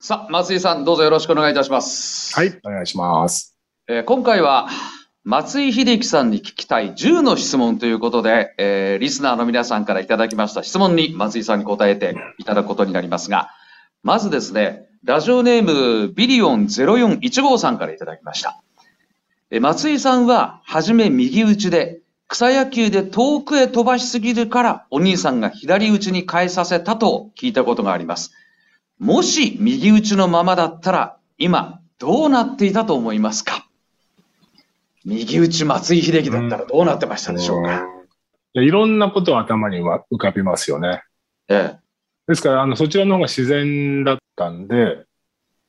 さあ、松井さん、どうぞよろしくお願いいたします。はい、お願いします。えー今回は、松井秀喜さんに聞きたい10の質問ということで、えーリスナーの皆さんからいただきました質問に松井さんに答えていただくことになりますが、まずですね、ラジオネームビリオン0415さんからいただきました。えー松井さんは、はじめ右打ちで、草野球で遠くへ飛ばしすぎるから、お兄さんが左打ちに変えさせたと聞いたことがあります。もし右打ちのままだったら、今、どうなっていたと思いますか？右打ち松井秀喜だったらどうなってましたでしょうか、いやいろんなことを頭には浮かびますよね。ええ。ですから、あの、そちらの方が自然だったんで、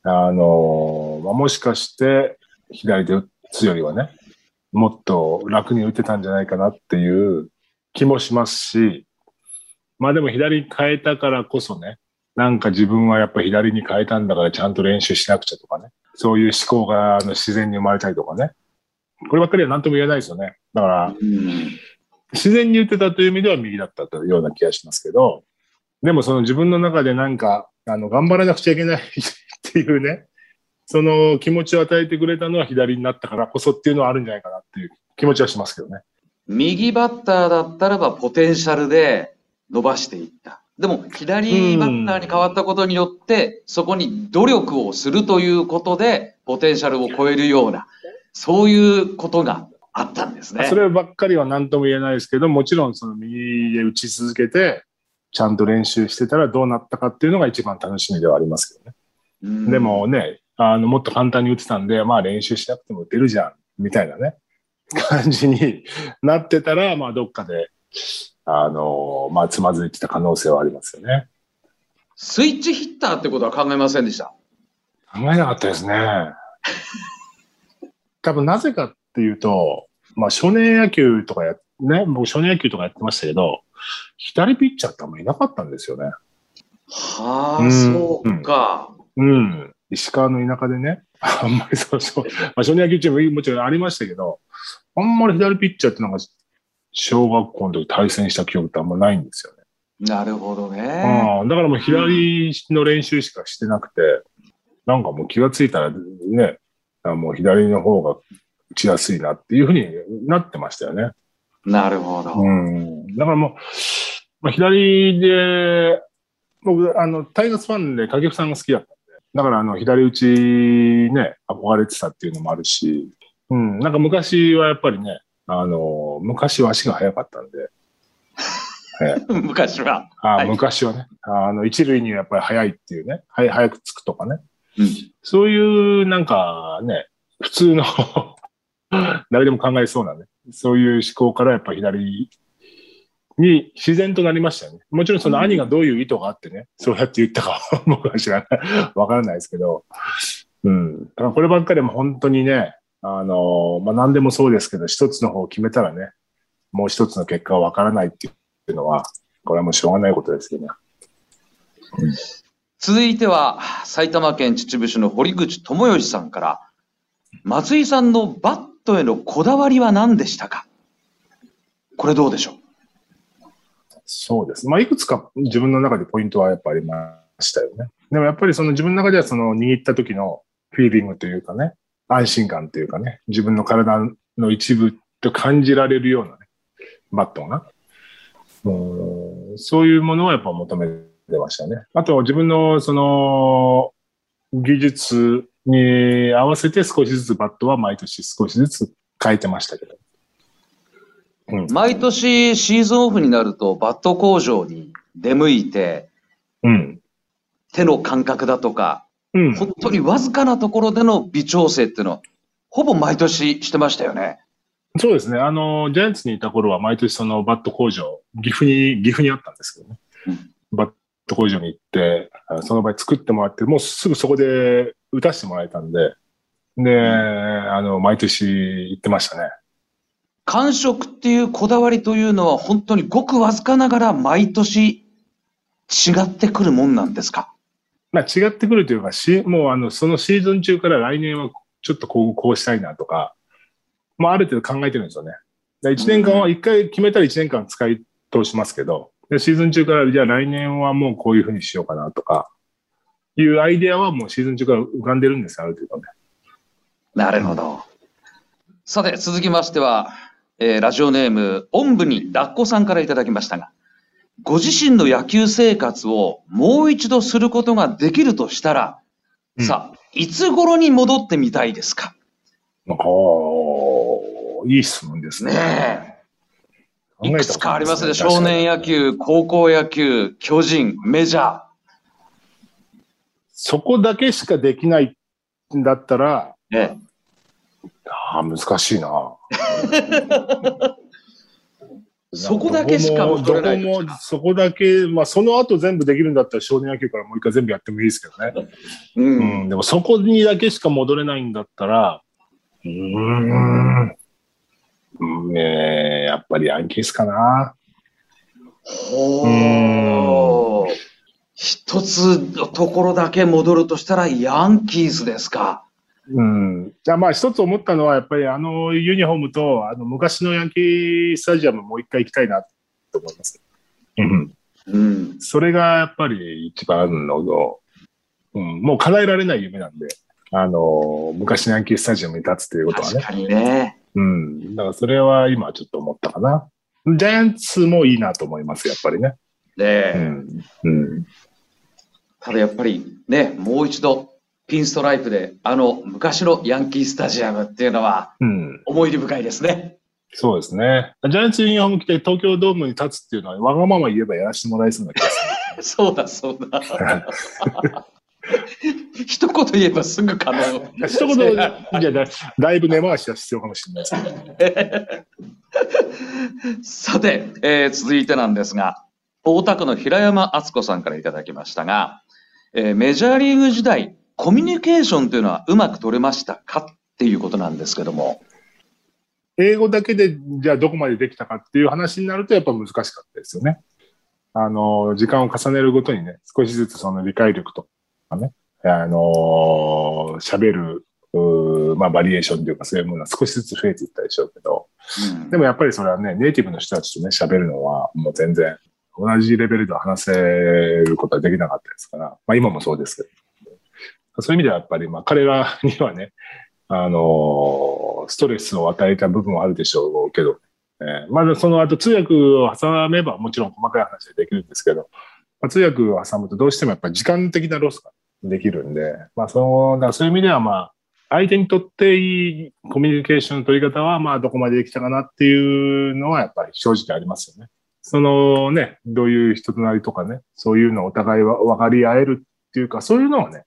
あの、まあ、もしかして、左で打つよりはね、もっと楽に打てたんじゃないかなっていう気もしますし、まあでも左に変えたからこそね、なんか自分はやっぱ左に変えたんだからちゃんと練習しなくちゃとかね、そういう思考があの自然に生まれたりとかね、こればっかりは何とも言えないですよね。だから、うん自然に打ってたという意味では右だったというような気がしますけど、でもその自分の中でなんか、あの、頑張らなくちゃいけないっていうね、その気持ちを与えてくれたのは左になったからこそっていうのはあるんじゃないかなっていう気持ちはしますけどね。右バッターだったらばポテンシャルで伸ばしていった。でも、左バッターに変わったことによって、そこに努力をするということで、ポテンシャルを超えるような、そういうことがあったんですね。そればっかりは何とも言えないですけど、もちろんその右で打ち続けて、ちゃんと練習してたらどうなったかっていうのが一番楽しみではありますけどね。うんでもね、あの、もっと簡単に打ってたんで、まあ練習しなくても打てるじゃん、みたいなね、感じになってたら、まあどっかで、あの、まあつまずいてた可能性はありますよね。スイッチヒッターってことは考えませんでした？考えなかったですね。多分なぜかっていうと、まあ少年野球とかや、ね、僕少年野球とかやってましたけど、左ピッチャーってあんまりいなかったんですよね。はあ、うんそうか。うん。石川の田舎でね、あんまりそうそう、まあ、少年野球チームもちろんありましたけど、あんまり左ピッチャーってなんか、小学校の時対戦した記憶ってあんまないんですよね。なるほどね。ああだからもう左の練習しかしてなくて、なんかもう気がついたらね、あもう左の方が打ちやすいなっていうふうになってましたよね。なるほど。うん。だからもう、まあ、左で、僕、あの、タイガースファンで掛布さんが好きだったんで、だからあの、左打ちね、憧れてたっていうのもあるし、うん、なんか昔はやっぱりね、あの、昔は足が速かったんで、ええ。昔は。あはい。昔はね、あの、一塁にやっぱり速いっていうね、は早くつくとかね、うん。そういうなんかね、普通の 誰でも考えそうなね、そういう思考からやっぱ左に自然となりましたよね。もちろんその兄がどういう意図があってね、そうやって言ったかは僕は知らない、わからないですけど、うん。だからこればっかりも本当にね、あの、まあ、何でもそうですけど、一つの方を決めたらね、もう一つの結果はわからないっていうのは、これはもうしょうがないことですよね。続いては、埼玉県秩父市の堀口智義さんから、松井さんのバットへのこだわりは何でしたか？これどうでしょそうです。まあ、いくつか自分の中でポイントはやっぱありましたよね。でもやっぱりその自分の中ではその握った時のフィーリングというかね、安心感というかね、自分の体の一部と感じられるようなね、バットが。うんそういうものはやっぱ求めてましたね。あと自分のその技術に合わせて少しずつバットは毎年少しずつ変えてましたけど。うんう毎年シーズンオフになるとバット工場に出向いて、うん。手の感覚だとか、うん。本当にわずかなところでの微調整っていうのは、ほぼ毎年してましたよね。そうですね。あの、ジャイアンツにいた頃は毎年そのバット工場、岐阜に、岐阜にあったんですけどね。うんバット工場に行って、あその場合作ってもらって、もうすぐそこで打たせてもらえたんで、で、あの、毎年行ってましたね。感触っていうこだわりというのは本当にごくわずかながら毎年違ってくるもんなんですか？まあ違ってくるというか、し、もうあの、そのシーズン中から来年はちょっとこう、こうしたいなとか、まあある程度考えてるんですよね。1年間は、一回決めたら1年間使い通しますけど、でシーズン中からじゃあ来年はもうこういうふうにしようかなとか、いうアイデアはもうシーズン中から浮かんでるんですよ、ある程度ね。なるほど。さて、続きましては、えーラジオネーム、おんぶに抱っこさんからいただきましたが、ご自身の野球生活をもう一度することができるとしたら、うんさあ、いつ頃に戻ってみたいですか？ああ、いい質問ですね。ねえ。いくつかありますね。少年野球、高校野球、巨人、メジャー。そこだけしかできないんだったら、ねああ、難しいな。そこだけしかれないどこも、そこだけ、まあ、その後全部できるんだったら少年野球からもう一回全部やってもいいですけどね。う。うんん、でもそこにだけしか戻れないんだったら、うーん、うんねえやっぱりヤンキースかな。ほー。一つのところだけ戻るとしたらヤンキースですか。うん。じゃあまあ一つ思ったのは、やっぱりあのユニフォームと、あの昔のヤンキースタジアムもう一回行きたいなと思います。うん。うん。それがやっぱり一番のの、うん、もう叶えられない夢なんで、あの、昔のヤンキースタジアムに立つということはね。確かにね。うん。だからそれは今ちょっと思ったかな。ジャイアンツもいいなと思います、やっぱりね。ねえうん。うん。ただやっぱりね、もう一度ピンストライプであの昔のヤンキースタジアムっていうのはうん。思い出深いですね。そうですね。ジャイアンツユニフォーム着て東京ドームに立つっていうのは、わがまま言えばやらせてもらえそうな気がすそうだそうだ。一言言えばすぐ可能。る。一言、じゃあだだいぶ根回しは必要かもしれないですけど。さて、えー続いてなんですが、大田区の平山敦子さんからいただきましたが、えーメジャーリーグ時代、コミュニケーションというのはうまく取れましたかっていうことなんですけども。英語だけで、じゃあどこまでできたかっていう話になるとやっぱ難しかったですよね。あの、時間を重ねるごとにね、少しずつその理解力とかね、あの、喋る、まあバリエーションというかそういうものは少しずつ増えていったでしょうけど、うんでもやっぱりそれはね、ネイティブの人たちとね、喋るのはもう全然同じレベルでは話せることはできなかったですから、まあ今もそうですけど。そういう意味ではやっぱり、まあ彼らにはね、あのストレスを与えた部分はあるでしょうけど、えーまだその後通訳を挟めばもちろん細かい話でできるんですけど、まあ、通訳を挟むとどうしてもやっぱり時間的なロスができるんで、まあその、だそういう意味ではまあ、相手にとっていいコミュニケーションの取り方は、まあ、どこまでできたかなっていうのは、やっぱり正直ありますよね。そのね、どういう人となりとかね、そういうのをお互いは分かり合えるっていうか、そういうのはね、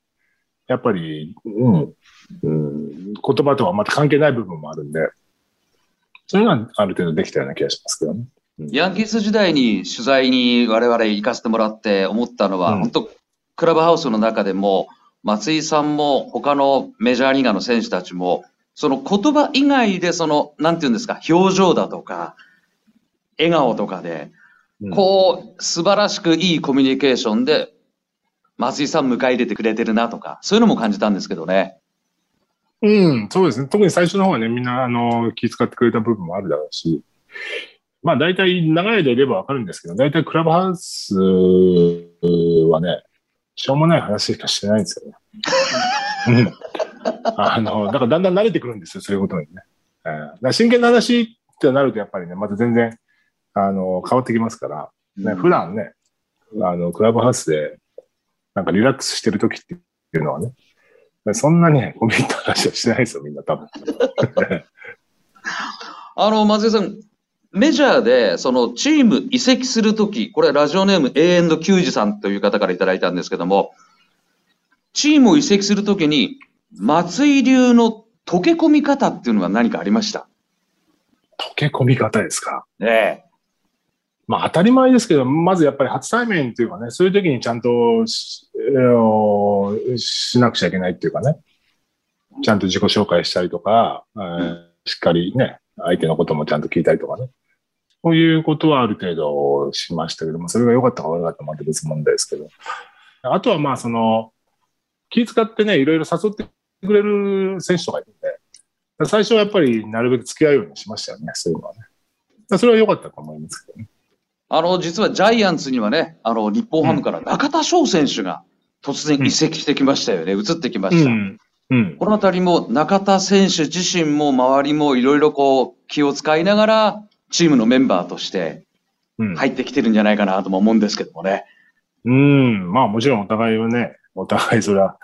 やっぱり、うん、うん、言葉とはまた関係ない部分もあるんで、そういうのはある程度できたような気がしますけどね。ヤンキース時代に取材に我々行かせてもらって思ったのは、うん。本当クラブハウスの中でも、松井さんも他のメジャーリーガーの選手たちも、その言葉以外でその、なんていうんですか、表情だとか、笑顔とかで、うん。こう、素晴らしくいいコミュニケーションで、松井さん迎え入れてくれてるなとか、そういうのも感じたんですけどね。うん、そうですね。特に最初の方はね、みんな、あの、気遣ってくれた部分もあるだろうし、まあ、大体、長い間いればわかるんですけど、大体、クラブハウスはね、しょうもない話しかしてないんですよね。うん。あの、だからだんだん慣れてくるんですよ、そういうことにね。えーだから真剣な話ってなると、やっぱりね、また全然、あの、変わってきますから、ね、普段ね、あの、クラブハウスで、なんかリラックスしてる時っていうのはね、そんなにね、コミット話はしてないですよ、みんな多分。あの、松井さん、メジャーで、そのチーム移籍するとき、これラジオネーム永遠の球児さんという方からいただいたんですけども、チームを移籍するときに、松井流の溶け込み方っていうのは何かありました？溶け込み方ですか？ねまあ当たり前ですけど、まずやっぱり初対面っていうかね、そういう時にちゃんとし,、えーしなくちゃいけないっていうかね、ちゃんと自己紹介したりとか、えーしっかりね、相手のこともちゃんと聞いたりとかね。そういうことはある程度しましたけども、それが良かったか悪かったかまた別問題ですけど。あとはまあその、気遣ってね、いろいろ誘ってくれる選手とかいるんで、最初はやっぱりなるべく付き合うようにしましたよね、そういうのはね。それは良かったと思いますけどね。あの、実はジャイアンツにはね、あの、日本ハムから中田翔選手が突然移籍してきましたよね。移ってきました。うん。うん。このあたりも中田選手自身も周りもいろいろこう気を使いながらチームのメンバーとしてうん。入ってきてるんじゃないかなとも思うんですけどもね。うん。まあもちろんお互いはね、お互いそれは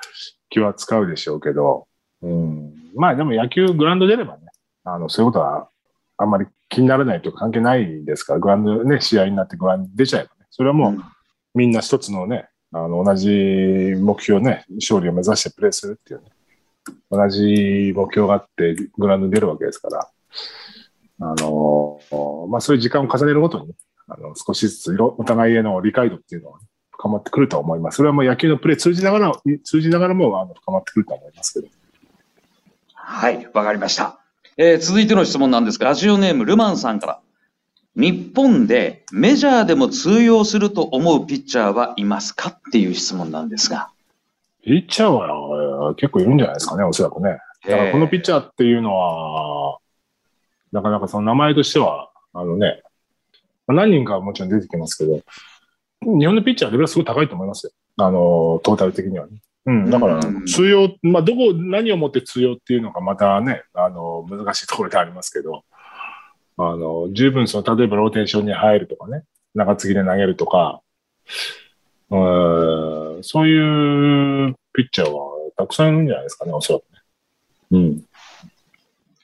気は使うでしょうけど、うん。まあでも野球グラウンド出ればね、あの、そういうことはあんまり気にならないとか関係ないですか？ら、グラウンドね、試合になってグラウンド出ちゃえばね、それはもうみんな一つのね、あの、同じ目標ね、勝利を目指してプレーするっていうね、同じ目標があってグラウンドに出るわけですから、あの、まあそういう時間を重ねるごとにね、あの、少しずつお互いへの理解度っていうのは、ね、深まってくるとは思います。それはもう野球のプレー通じながら、通じながらも、あの、深まってくるとは思いますけど。はい、わかりました。えー続いての質問なんですが、ラジオネームルマンさんから。日本でメジャーでも通用すると思うピッチャーはいますかっていう質問なんですが。ピッチャーは結構いるんじゃないですかね、おそらくね。だからこのピッチャーっていうのは、なかなかその名前としては、あのね、まあ何人かはもちろん出てきますけど、日本のピッチャーはレベルはすごい高いと思いますよ。あの、トータル的にはね。うん、だからうん通用、まあ、どこ、何をもって通用っていうのがまたね、あの、難しいところでありますけど、あの、十分その、例えばローテーションに入るとかね、中継ぎで投げるとか、うーんそういうピッチャーはたくさんいるんじゃないですかね、おそらくね。うん。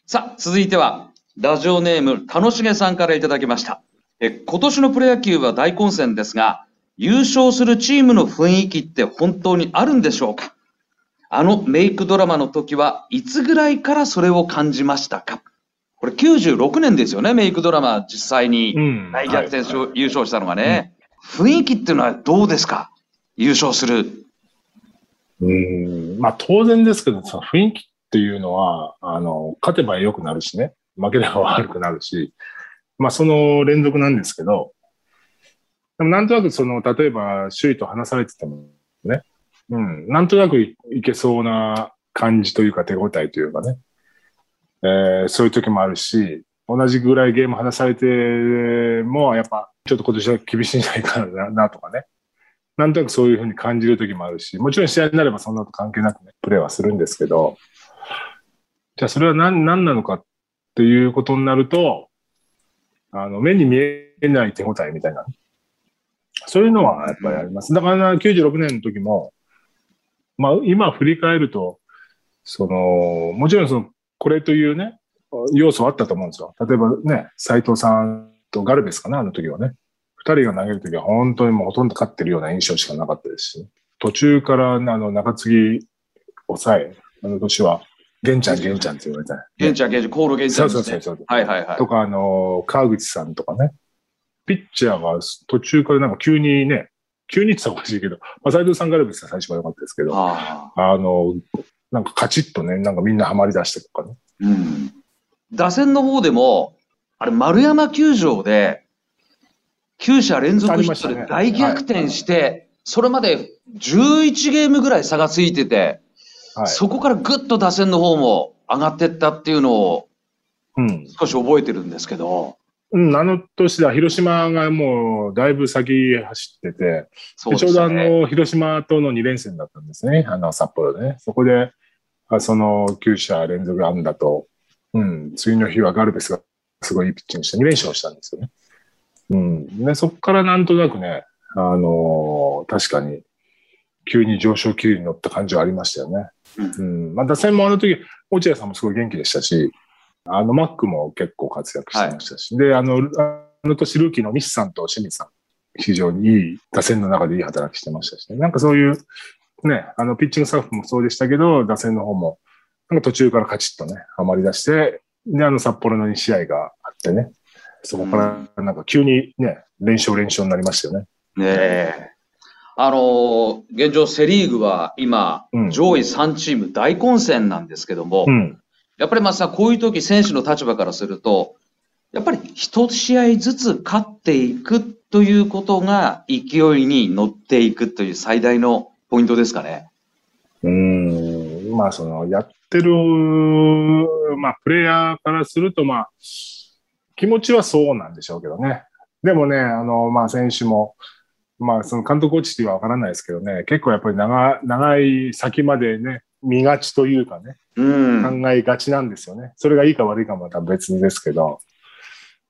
さあ、続いては、ラジオネーム、楽しげさんからいただきました。え、今年のプロ野球は大混戦ですが、優勝するチームの雰囲気って本当にあるんでしょうか？あのメイクドラマの時はいつぐらいからそれを感じましたか？これ96年ですよね、メイクドラマ実際にうん。大逆転優勝したのがね。雰囲気っていうのはどうですか？優勝する。うん。まあ当然ですけど、その雰囲気っていうのは、あの、勝てば良くなるしね、負ければ悪くなるし、まあその連続なんですけど、でもなんとなくその、例えば首位と離されててもね、うん、なんとなくいけそうな感じというか手応えというかね、えーそういう時もあるし、同じぐらいゲーム離されても、やっぱちょっと今年は厳しいんじゃないかななとかね。なんとなくそういうふうに感じる時もあるし、もちろん試合になればそんなと関係なくね、プレーはするんですけど、じゃあそれは何何なのかっていうことになると、あの、目に見えない手応えみたいな。そういうのはやっぱりあります。だからな96年の時も、まあ今振り返ると、その、もちろんその、これというね、要素はあったと思うんですよ。例えばね、斎藤さんとガルベスかな、あの時はね。二人が投げる時は本当にもうほとんど勝ってるような印象しかなかったですし、途中からあの中継ぎ抑え、あの年は、玄ちゃん、玄ちゃんって言われたね。ゲンちゃん、ゲンちゃん、コールゲンちゃん。そうそうそう。はいはいはいと。か、あの、川口さんとかね。ピッチャーが途中からなんか急にね、急にって言ったらおかしいけど、まあ、斎藤さんガルベスは最初は良かったですけど、ああの、なんかカチッとね、なんかみんなハマり出してとかね。ーうん。打線の方でも、あれ、丸山球場で、9者連続ヒットで大逆転して、それまで11ゲームぐらい差がついてて、はい。そこからぐっと打線の方も上がってったっていうのをうん。少し覚えてるんですけど、うん、あの年だ、広島がもうだいぶ先走ってて、そうでちょうどあ。の、広島との2連戦だったんですね。あの、札幌でね。そこで、あその9者連続安打と、うん、次の日はガルベスがすごいいいピッチングして2連勝したんですよね。うん。で、そこからなんとなくね、あのー確かに、急に上昇気流に乗った感じはありましたよね。うん。まあ、打線もあの時、落合さんもすごい元気でしたし、あの、マックも結構活躍してましたし、で、あの、あの年ルーキーのミスさんと清水さん、非常にいい、打線の中でいい働きしてましたしね。なんかそういう、ね、あの、ピッチングスタッフもそうでしたけど、打線の方も、なんか途中からカチッとね、ハマり出して、で、あの、札幌の2試合があってね、そこからなんか急にね、連勝連勝になりましたよね。ねえ。あのー現状セリーグは今、うん上位3チーム大混戦なんですけども、うん。やっぱりまあさ、こういう時選手の立場からすると、やっぱり一試合ずつ勝っていくということが勢いに乗っていくという最大のポイントですかね。うん、まあ、その、やってる、まあ、プレイヤーからすると、まあ、気持ちはそうなんでしょうけどね。でもね、あの、まあ、選手も、まあ、その監督コーチってはわからないですけどね、結構やっぱり長長い先までね、見がちというかね、考えがちなんですよね。それがいいか悪いかもまた別ですけど、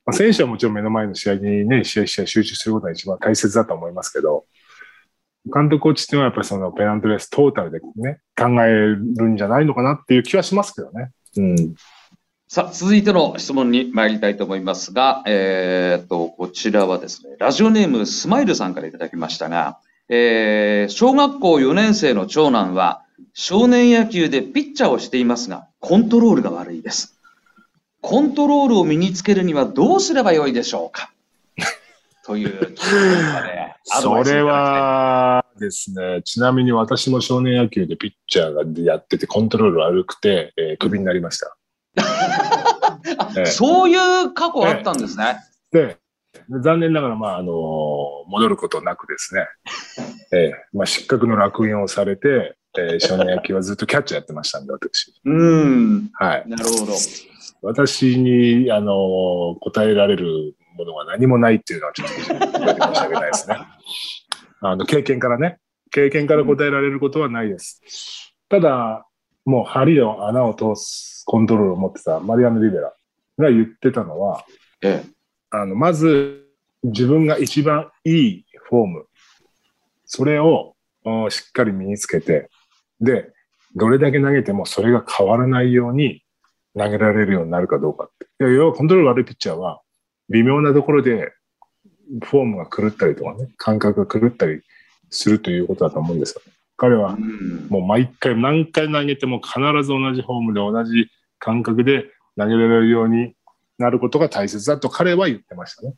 まあ、選手はもちろん目の前の試合にね、試合試合集中することが一番大切だと思いますけど、監督コーチっていうのはやっぱりそのペナントレーストータルでね、考えるんじゃないのかなっていう気はしますけどね。うん。さあ、続いての質問に参りたいと思いますが、えーっと、こちらはですね、ラジオネームスマイルさんからいただきましたが、えー、小学校4年生の長男は少年野球でピッチャーをしていますが、コントロールが悪いです。コントロールを身につけるにはどうすればよいでしょうか？という、ねそれはですね、ちなみに私も少年野球でピッチャーがやっててコントロール悪くて、えークビになりました。え えそういう過去あったんですね。で、残念ながら、まあ、あの戻ることなくですね、ええまあ、失格の落印をされて、えー少年野球はずっとキャッチャーやってましたんで、私。うん。はい。なるほど。私に、あの答えられるものが何もないっていうのはちょっと申し訳ないですね。あの、経験からね、経験から答えられることはないです。ただ、もう針の穴を通すコントロールを持ってたマリアノ・リベラが言ってたのは、ええ。あの、まず、自分が一番いいフォーム、それをおしっかり身につけて、で、どれだけ投げてもそれが変わらないように投げられるようになるかどうかって。いや要はコントロール悪いピッチャーは、微妙なところでフォームが狂ったりとかね、感覚が狂ったりするということだと思うんですよね。彼はうんもう毎回何回投げても必ず同じフォームで同じ感覚で投げられるようになることが大切だと彼は言ってましたね。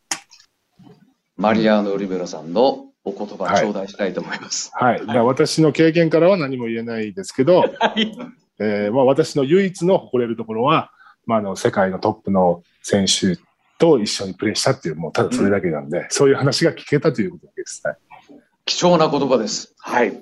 マリアーノ・オリベロさんのお言葉はい頂戴したいと思います。はい。だから私の経験からは何も言えないですけど、はい。えーまあ、私の唯一の誇れるところは、まあ、あの世界のトップの選手と一緒にプレーしたっていう、もうただそれだけなんで、そういう話が聞けたということですね。貴重な言葉です。はい。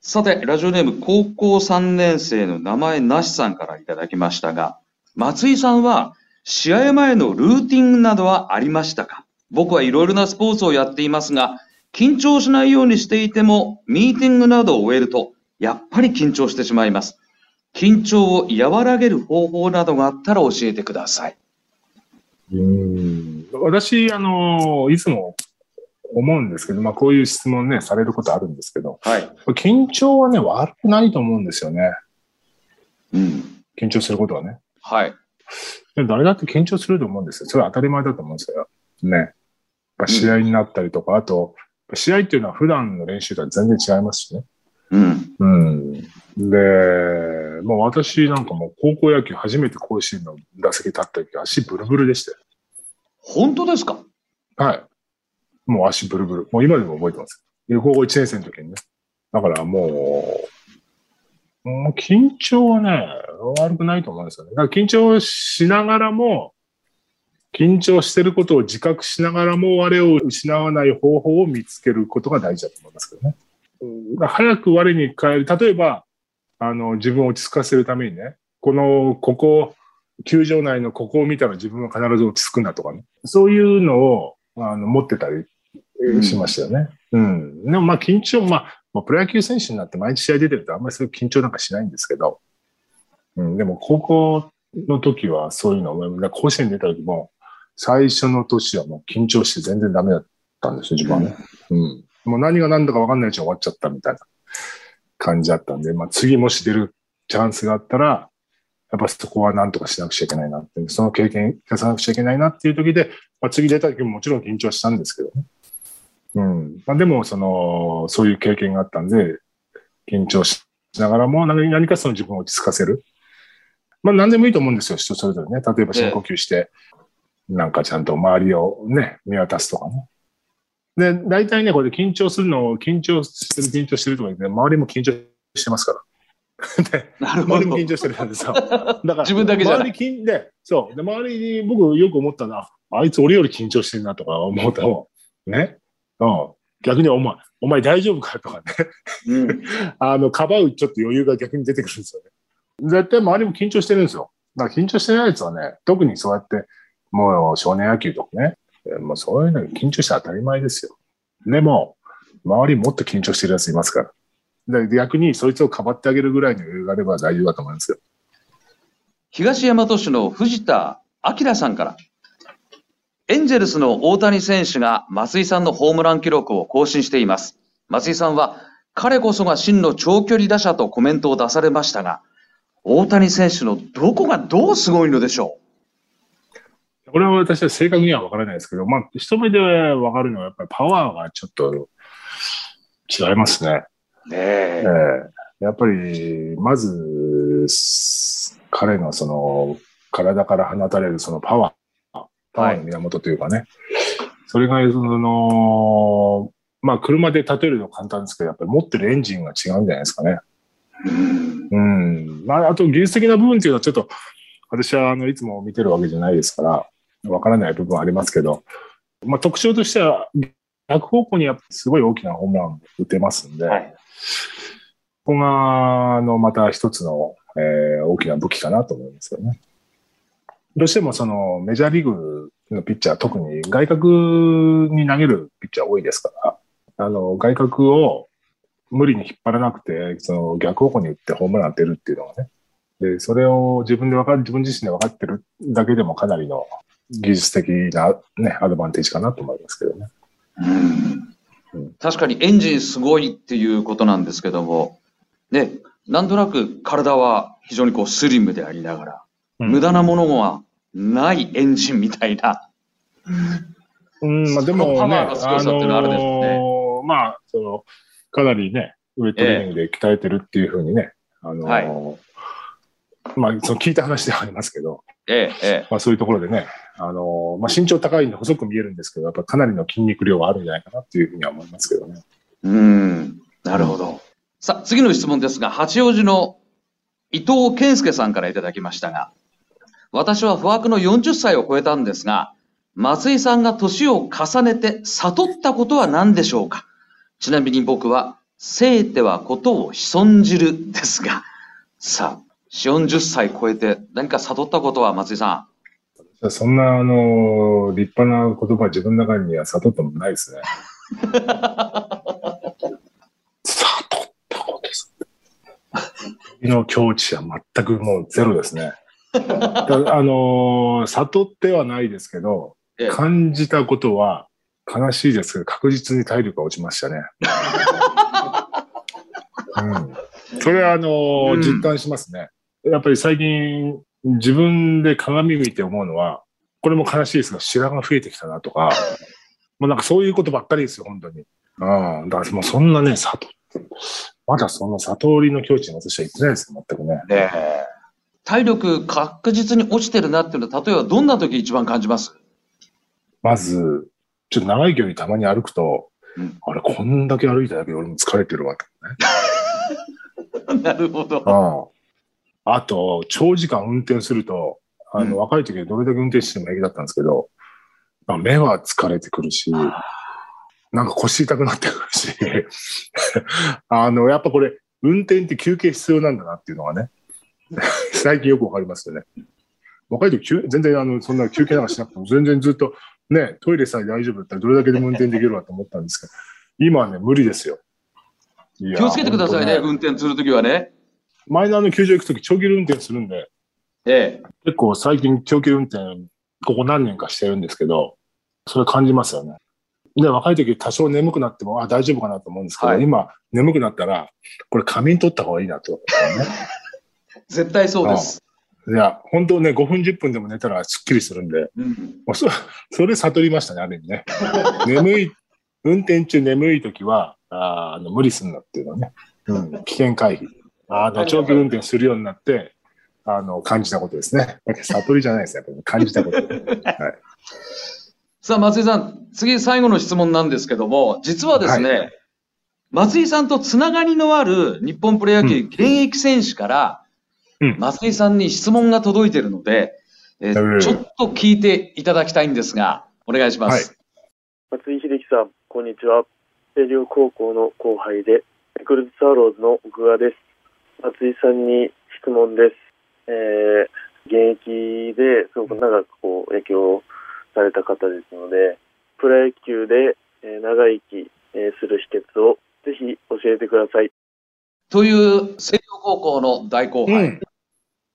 さて、ラジオネーム高校3年生の名前なしさんからいただきましたが、松井さんは試合前のルーティングなどはありましたか？僕はいろいろなスポーツをやっていますが、緊張しないようにしていても、ミーティングなどを終えると、やっぱり緊張してしまいます。緊張を和らげる方法などがあったら教えてください。うん私、あの、いつも思うんですけど、まあ、こういう質問ね、されることあるんですけど、はい。緊張はね、悪くないと思うんですよね。うん。緊張することはね。はい。で誰だって緊張すると思うんですよ。それは当たり前だと思うんですよ。ね。試合になったりとか、あと、試合っていうのは普段の練習とは全然違いますしね。うん。うん。で、もう私なんかもう高校野球初めて甲子園の打席立った時足ブルブルでしたよ。本当ですか？はい。もう足ブルブル。もう今でも覚えてます。高校1年生の時にね。だからもう、もう緊張はね、悪くないと思うんですよね。だから緊張しながらも、緊張してることを自覚しながらも、我を失わない方法を見つけることが大事だと思いますけどね。うん早く我に変える。例えば、あの、自分を落ち着かせるためにね、この、ここ、球場内のここを見たら自分は必ず落ち着くんだとかね。そういうのを、あの、持ってたりしましたよね。うん。でもまあ緊張、まあ、もうプロ野球選手になって毎日試合出てるとあんまりそういう緊張なんかしないんですけど、うん、でも高校の時はそういうの思います。甲子園に出た時も、最初の年はもう緊張して全然ダメだったんですよ、自分はね。うん。もう何が何だか分かんないうちに終わっちゃったみたいな感じだったんで、まあ次もし出るチャンスがあったら、やっぱそこは何とかしなくちゃいけないなって、その経験生かさなくちゃいけないなっていう時で、まあ、次出た時ももちろん緊張したんですけどね。うん。まあ、でも、その、そういう経験があったんで、緊張しながらも何何かその自分を落ち着かせる。まあ、何でもいいと思うんですよ、人それぞれね。例えば深呼吸して、なんかちゃんと周りをね、見渡すとかね。で、大体ね、これ緊張するのを、緊張してる、緊張してるとか言って、周りも緊張してますから。で、なるほど周りも。緊張してるんですよ。だから、自分だけじゃない周り緊で、そう。で、周りに僕よく思ったのは、あいつ俺より緊張してるなとか思うと、ね。うん。逆にお前、お前大丈夫かとかね。うん。あの、かばうちょっと余裕が逆に出てくるんですよね。絶対周りも緊張してるんですよ。だから緊張してないやつはね、特にそうやって、もう少年野球とかね、もうそういうの緊張して当たり前ですよ。でも、周りもっと緊張してるやついますから。逆にそいつをかばってあげるぐらいの余裕があれば大丈夫だと思いますよ。東大和市の藤田明さんから。エンジェルスの大谷選手が松井さんのホームラン記録を更新しています。松井さんは、彼こそが真の長距離打者とコメントを出されましたが、大谷選手のどこがどうすごいのでしょう？これは私は正確には分からないですけど、まあ、一目で分かるのはやっぱりパワーがちょっと違いますね。うねえ。えやっぱり、まず、彼のその、体から放たれるそのパワー、パワーの源というかね、それが、その、まあ、車で例えるの簡単ですけど、やっぱり持ってるエンジンが違うんじゃないですかね。うん。まあ、あと技術的な部分っていうのはちょっと、私はあの、いつも見てるわけじゃないですから、わからない部分はありますけど、まあ、特徴としては、逆方向にやっぱすごい大きなホームラン打てますんで、はいここが、あの、また一つの、えー大きな武器かなと思いますよね。どうしてもそのメジャーリーグのピッチャー、特に外角に投げるピッチャー多いですから、あの、外角を無理に引っ張らなくて、その逆方向に打ってホームラン打てるっていうのがね。で、それを自分でわかる、自分自身で分かってるだけでもかなりの技術的なね、アドバンテージかなと思いますけどね。うん。確かにエンジンすごいっていうことなんですけども、ね、なんとなく体は非常にこうスリムでありながら、無駄なものがないエンジンみたいな。うん、まあでもね、ワーがすごさっていうのはあるんですよね。あのーまあ、その、かなりね、ウェイトトレーニングで鍛えてるっていうふうにね、あのーはいまあ、その聞いた話ではありますけど、ええ、えまあそういうところでね、あのーまあ身長高いんで細く見えるんですけど、やっぱかなりの筋肉量はあるんじゃないかなっていうふうには思いますけどね。え。うん、なるほど。さあ、次の質問ですが、八王子の伊藤健介さんからいただきましたが、私は不惑の40歳を超えたんですが、松井さんが年を重ねて悟ったことは何でしょうか？ちなみに僕は、生てはことを潜んじるですが、さあ、40歳超えて何か悟ったことは松井さそんな、あのー立派な言葉は自分の中には悟ったもないですね。悟ったことです。の境地は全くもうゼロですね。だあのー悟ってはないですけど、ん、ええ感じたことは悲しいですけど、確実に体力が落ちましたね。うん、それはあのーうん実感しますね。やっぱり最近自分で鏡見て思うのは、これも悲しいですが、白髪増えてきたなとか、もうなんかそういうことばっかりですよ、本当に。うん。だからもうそんなね、悟まだその悟りの境地に私は行ってないですよ、全くね。ねえ体力確実に落ちてるなっていうのは、例えばどんな時一番感じます？まず、ちょっと長い距離たまに歩くと、うんあれ、こんだけ歩いただけで俺も疲れてるわけね。なるほど。うん。あと、長時間運転すると、あの、うん若い時はどれだけ運転しても平気だったんですけど、まあ目は疲れてくるし、なんか腰痛くなってくるし、あの、やっぱこれ、運転って休憩必要なんだなっていうのがね、最近よくわかりますよね。若い時休、全然あの、そんな休憩なんかしなくても、全然ずっと、ね、トイレさえ大丈夫だったらどれだけでも運転できるわと思ったんですけど、今はね、無理ですよ。気をつけてくださいね、本当運転するときはね。前のあの球場行くとき長距離運転するんで、ええ。結構最近長距離運転、ここ何年かしてるんですけど、それ感じますよね。で、若い時多少眠くなっても、あ、大丈夫かなと思うんですけど、はい今、眠くなったら、これ仮眠取った方がいいなとね。絶対そうです。いや、本当ね、5分10分でも寝たらすっきりするんで、うん。そそれ悟りましたね、ある意味ね。眠い、運転中眠い時は、あーあの無理すんなっていうのはね、うん、危険回避。あの、長距離運転するようになって、あの、感じたことですね。だけど悟りじゃないですね。やっぱり感じたこと。さあ、松井さん、次最後の質問なんですけども、実はですね、松井さんとつながりのある日本プロ野球現役選手から、うん松井さんに質問が届いているので、えーうんちょっと聞いていただきたいんですが、お願いします。松井秀喜さん、こんにちは。星稜高校の後輩で、ヤクルトスワローズの奥川です。松井さんに質問です。えー、現役ですごく長くこう野球をされた方ですので、プロ野球でえー長生き、えーする秘訣をぜひ教えてください。という星稜高校の大後輩、うん。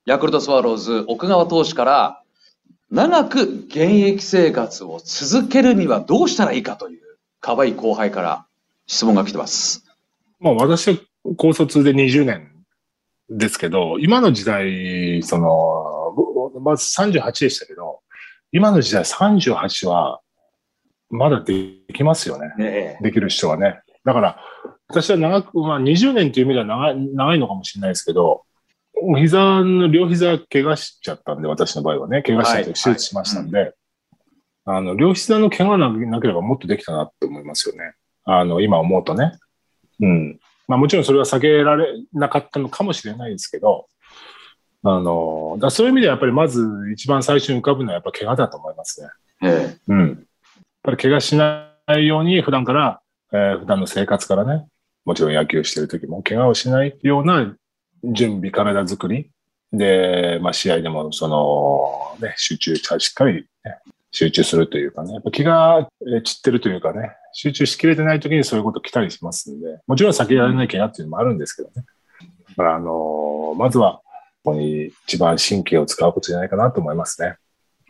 ヤクルトスワローズ奥川投手から長く現役生活を続けるにはどうしたらいいかという可愛い後輩から質問が来てます。まあ私は高卒で20年ですけど、今の時代、その、ぼまず38でしたけど、今の時代38はまだできますよね。ねできる人はね。だから、私は長く、まあ20年という意味では長い長いのかもしれないですけど、膝の、両膝怪我しちゃったんで、私の場合はね、怪我したはいと手術しましたんで、あの、両膝の怪我ななければもっとできたなって思いますよね。あの、今思うとね。うん。まあもちろんそれは避けられなかったのかもしれないですけど、あの、だそういう意味ではやっぱりまず一番最初に浮かぶのはやっぱ怪我だと思いますね。ええうん。やっぱり怪我しないように普段から、えー普段の生活からね、もちろん野球してる時も怪我をしないような準備、体作り。で、まあ試合でもその、ね、集中、しっかり、ね、集中するというかね、やっぱ気がえー散ってるというかね、集中しきれてない時にそういうこと来たりしますんで、もちろん避けられない怪我っていうのもあるんですけどね。だから、あのーまずは、ここに一番神経を使うことじゃないかなと思いますね。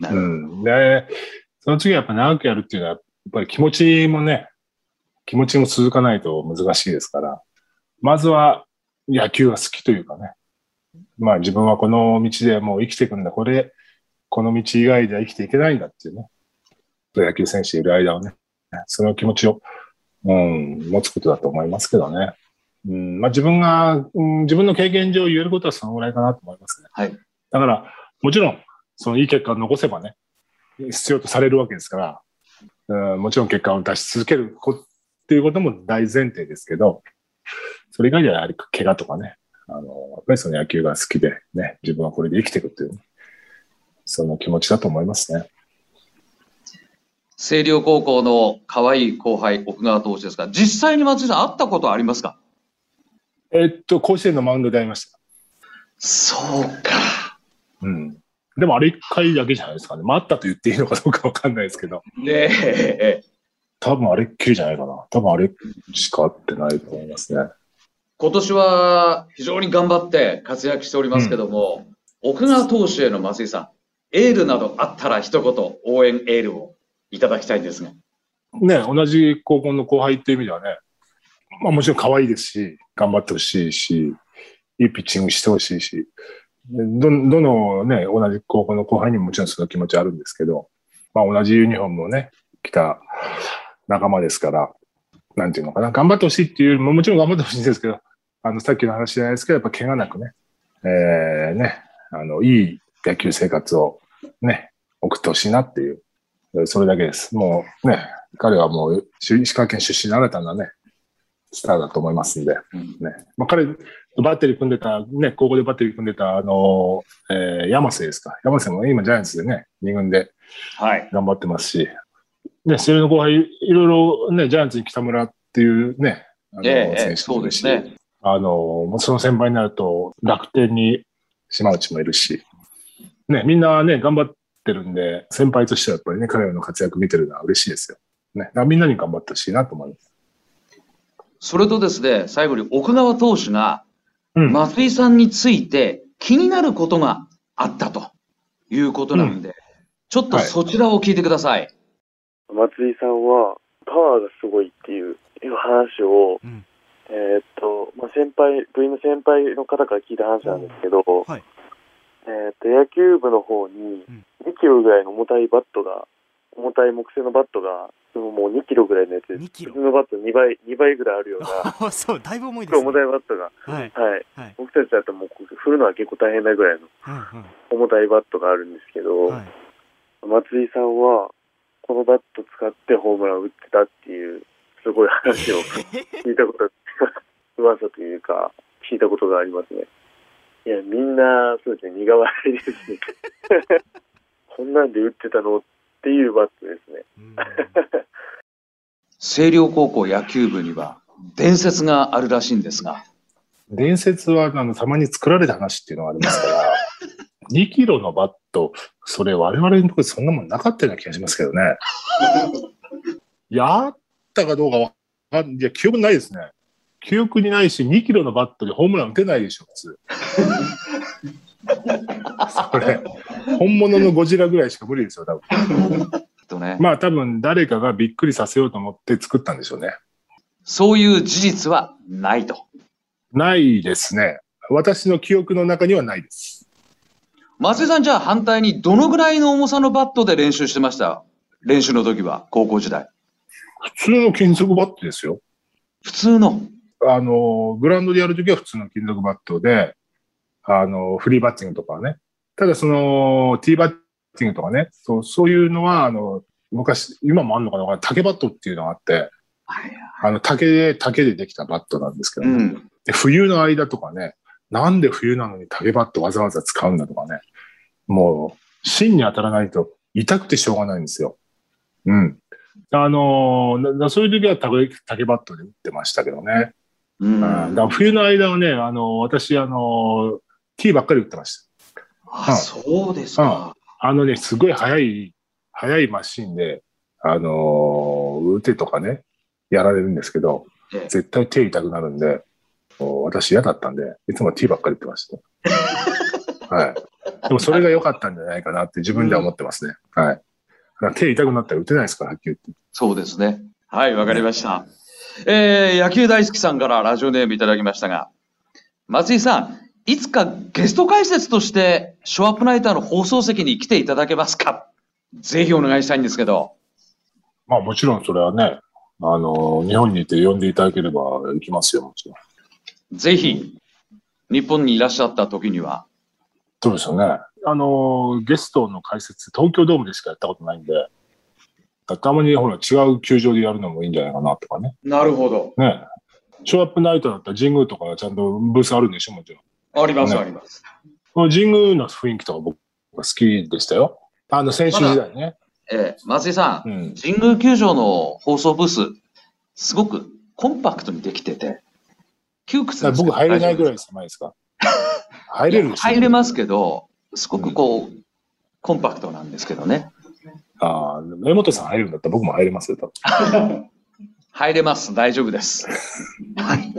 うん。で、その次はやっぱ長くやるっていうのは、やっぱり気持ちもね、気持ちも続かないと難しいですから、まずは野球が好きというかね、まあ自分はこの道でもう生きていくんだ、これ、この道以外では生きていけないんだっていうね、野球選手でいる間はね、その気持ちを、うん、持つことだと思いますけどね。うん、まあ自分が、うん、自分の経験上言えることはそのぐらいかなと思いますね。はい。だから、もちろん、そのいい結果を残せばね、必要とされるわけですから、うん、もちろん結果を出し続けるこっていうことも大前提ですけど、それ以外ではやはり怪我とかね、あの、やっぱりその野球が好きでね、自分はこれで生きていくっていう、その気持ちだと思いますね。星稜高校の可愛い後輩奥川投手ですが、実際に松井さん会ったことはありますか？えっと、甲子園のマウンドで会いました。そうか。うん。でもあれ一回だけじゃないですかね。まあ、あったと言っていいのかどうかわかんないですけど、ねえ。多分あれっきりじゃないかな。多分あれしか会ってないと思いますね。今年は非常に頑張って活躍しておりますけども、奥川投手への松井さん、エールなどあったら一言応援エールをいただきたいですが。ね、同じ高校の後輩っていう意味ではね、まあもちろん可愛いですし、頑張ってほしいし、いいピッチングしてほしいし、ど、どのね、同じ高校の後輩にももちろんその気持ちあるんですけど、まあ同じユニフォームをね、着た仲間ですから、なんていうのかな、頑張ってほしいっていうよりも、もちろん頑張ってほしいんですけど、あの、さっきの話じゃないですけど、やっぱ怪我なくね、えー、ね、あの、いい野球生活をね、送ってほしいなっていう、それだけです。もうね、彼はもう石川県出身の新たなね、スターだと思いますんで、うんね。まあ、彼、バッテリー組んでた、ね、高校でバッテリー組んでた、あの、えー、山瀬ですか。山瀬も今ジャイアンツでね、2軍ではい。頑張ってますし、ね、それの後輩、いろいろね、ジャイアンツに北村っていうね、あのええ選手そうもいるしですね。あの、その先輩になると、楽天に島内もいるし、ね、みんなね、頑張ってるんで、先輩としてはやっぱりね、彼らの活躍見てるのは嬉しいですよ。ね、みんなに頑張ってほしいなと思います。それとですね、最後に奥川投手がうん。松井さんについて気になることがあったということなんで、ちょっとそちらを聞いてください。松井さんはパワーがすごいっていういう話を、うんえーっと、まあ、先輩、部員の先輩の方から聞いた話なんですけど、はいえーっと、野球部の方にうん2キロぐらいの重たいバットが、重たい木製のバットが、でももう2キロぐらいのやつです。2キロ普通のバット2倍、2倍ぐらいあるような、あ そう、だいぶ重いです、ね。重たいバットが、はい。はい。はい。僕たちだともう振るのは結構大変なぐらいのうん重たいバットがあるんですけど、うん。はい。松井さんは、このバット使ってホームランを打ってたっていう、すごい話を 聞いたこと、噂というか、聞いたことがありますね。いや、みんな、そうですね、苦笑いですね。こんなんで打ってたのっていうバットですね。うん星稜高校野球部には伝説があるらしいんですが、伝説は、あの、たまに作られた話っていうのがありますから、2キロのバット、それ我々のところでそんなもんなかったような気がしますけどね。やっったかどうかわかんいや、記憶ないですね。記憶にないし、2キロのバットでホームラン打てないでしょ、普通。それ、本物のゴジラぐらいしか無理ですよ、多分。とね、まあ多分誰かがびっくりさせようと思って作ったんでしょうね。そういう事実はないと。ないですね。私の記憶の中にはないです。松井さん、じゃあ反対にどのぐらいの重さのバットで練習してました？練習の時は、高校時代。普通の金属バットですよ。普通の。あの、グラウンドでやるときは普通の金属バットで、あの、フリーバッティングとかはね。ただその、ティーバッティングとかね、そうそういうのは、あの、昔、今もあんのかな竹バットっていうのがあって、あの、竹で、竹でできたバットなんですけど、ねうん。で冬の間とかね、なんで冬なのに竹バットわざわざ使うんだとかね。もう、芯に当たらないと痛くてしょうがないんですよ。うん。あのーなそういう時は竹竹バットで打ってましたけどね。うん。うんだ冬の間はね、あのー私、あのーティーばっかり打ってました。あ、そうですか。あのね、すごい速い、速いマシンで、あのー打てとかね、やられるんですけど、ええ絶対手痛くなるんで、私嫌だったんで、いつもティーばっかり打ってました。はい。でもそれが良かったんじゃないかなって自分では思ってますね。はい。手痛くなったら打てないですから、はっきり言って。そうですね。はい、わかりました。えー、野球大好きさんからラジオネームいただきましたが、松井さん、いつかゲスト解説として、ショーアップナイターの放送席に来ていただけますか？ぜひお願いしたいんですけど。まあもちろんそれはね、あのー日本にいて呼んでいただければ行きますよ、もちろん。ぜひ、日本にいらっしゃった時には、そうですよね。あのーゲストの解説、東京ドームでしかやったことないんで、たまにほら違う球場でやるのもいいんじゃないかなとかね。なるほど。ねショーアップナイトだったら神宮とかちゃんとブースあるんでしょ、もちろん。あります、ねあります。神宮の雰囲気とか僕が好きでしたよ。あの、選手時代ね。えー、松井さん、うん。神宮球場の放送ブース、すごくコンパクトにできてて、窮屈だから僕入れないぐらいい狭いですか？入れる入れますけど、すごくこう、コンパクトなんですけどね。ああ、江本さん入るんだったら僕も入れますよ、多分。入れます。大丈夫です。はい。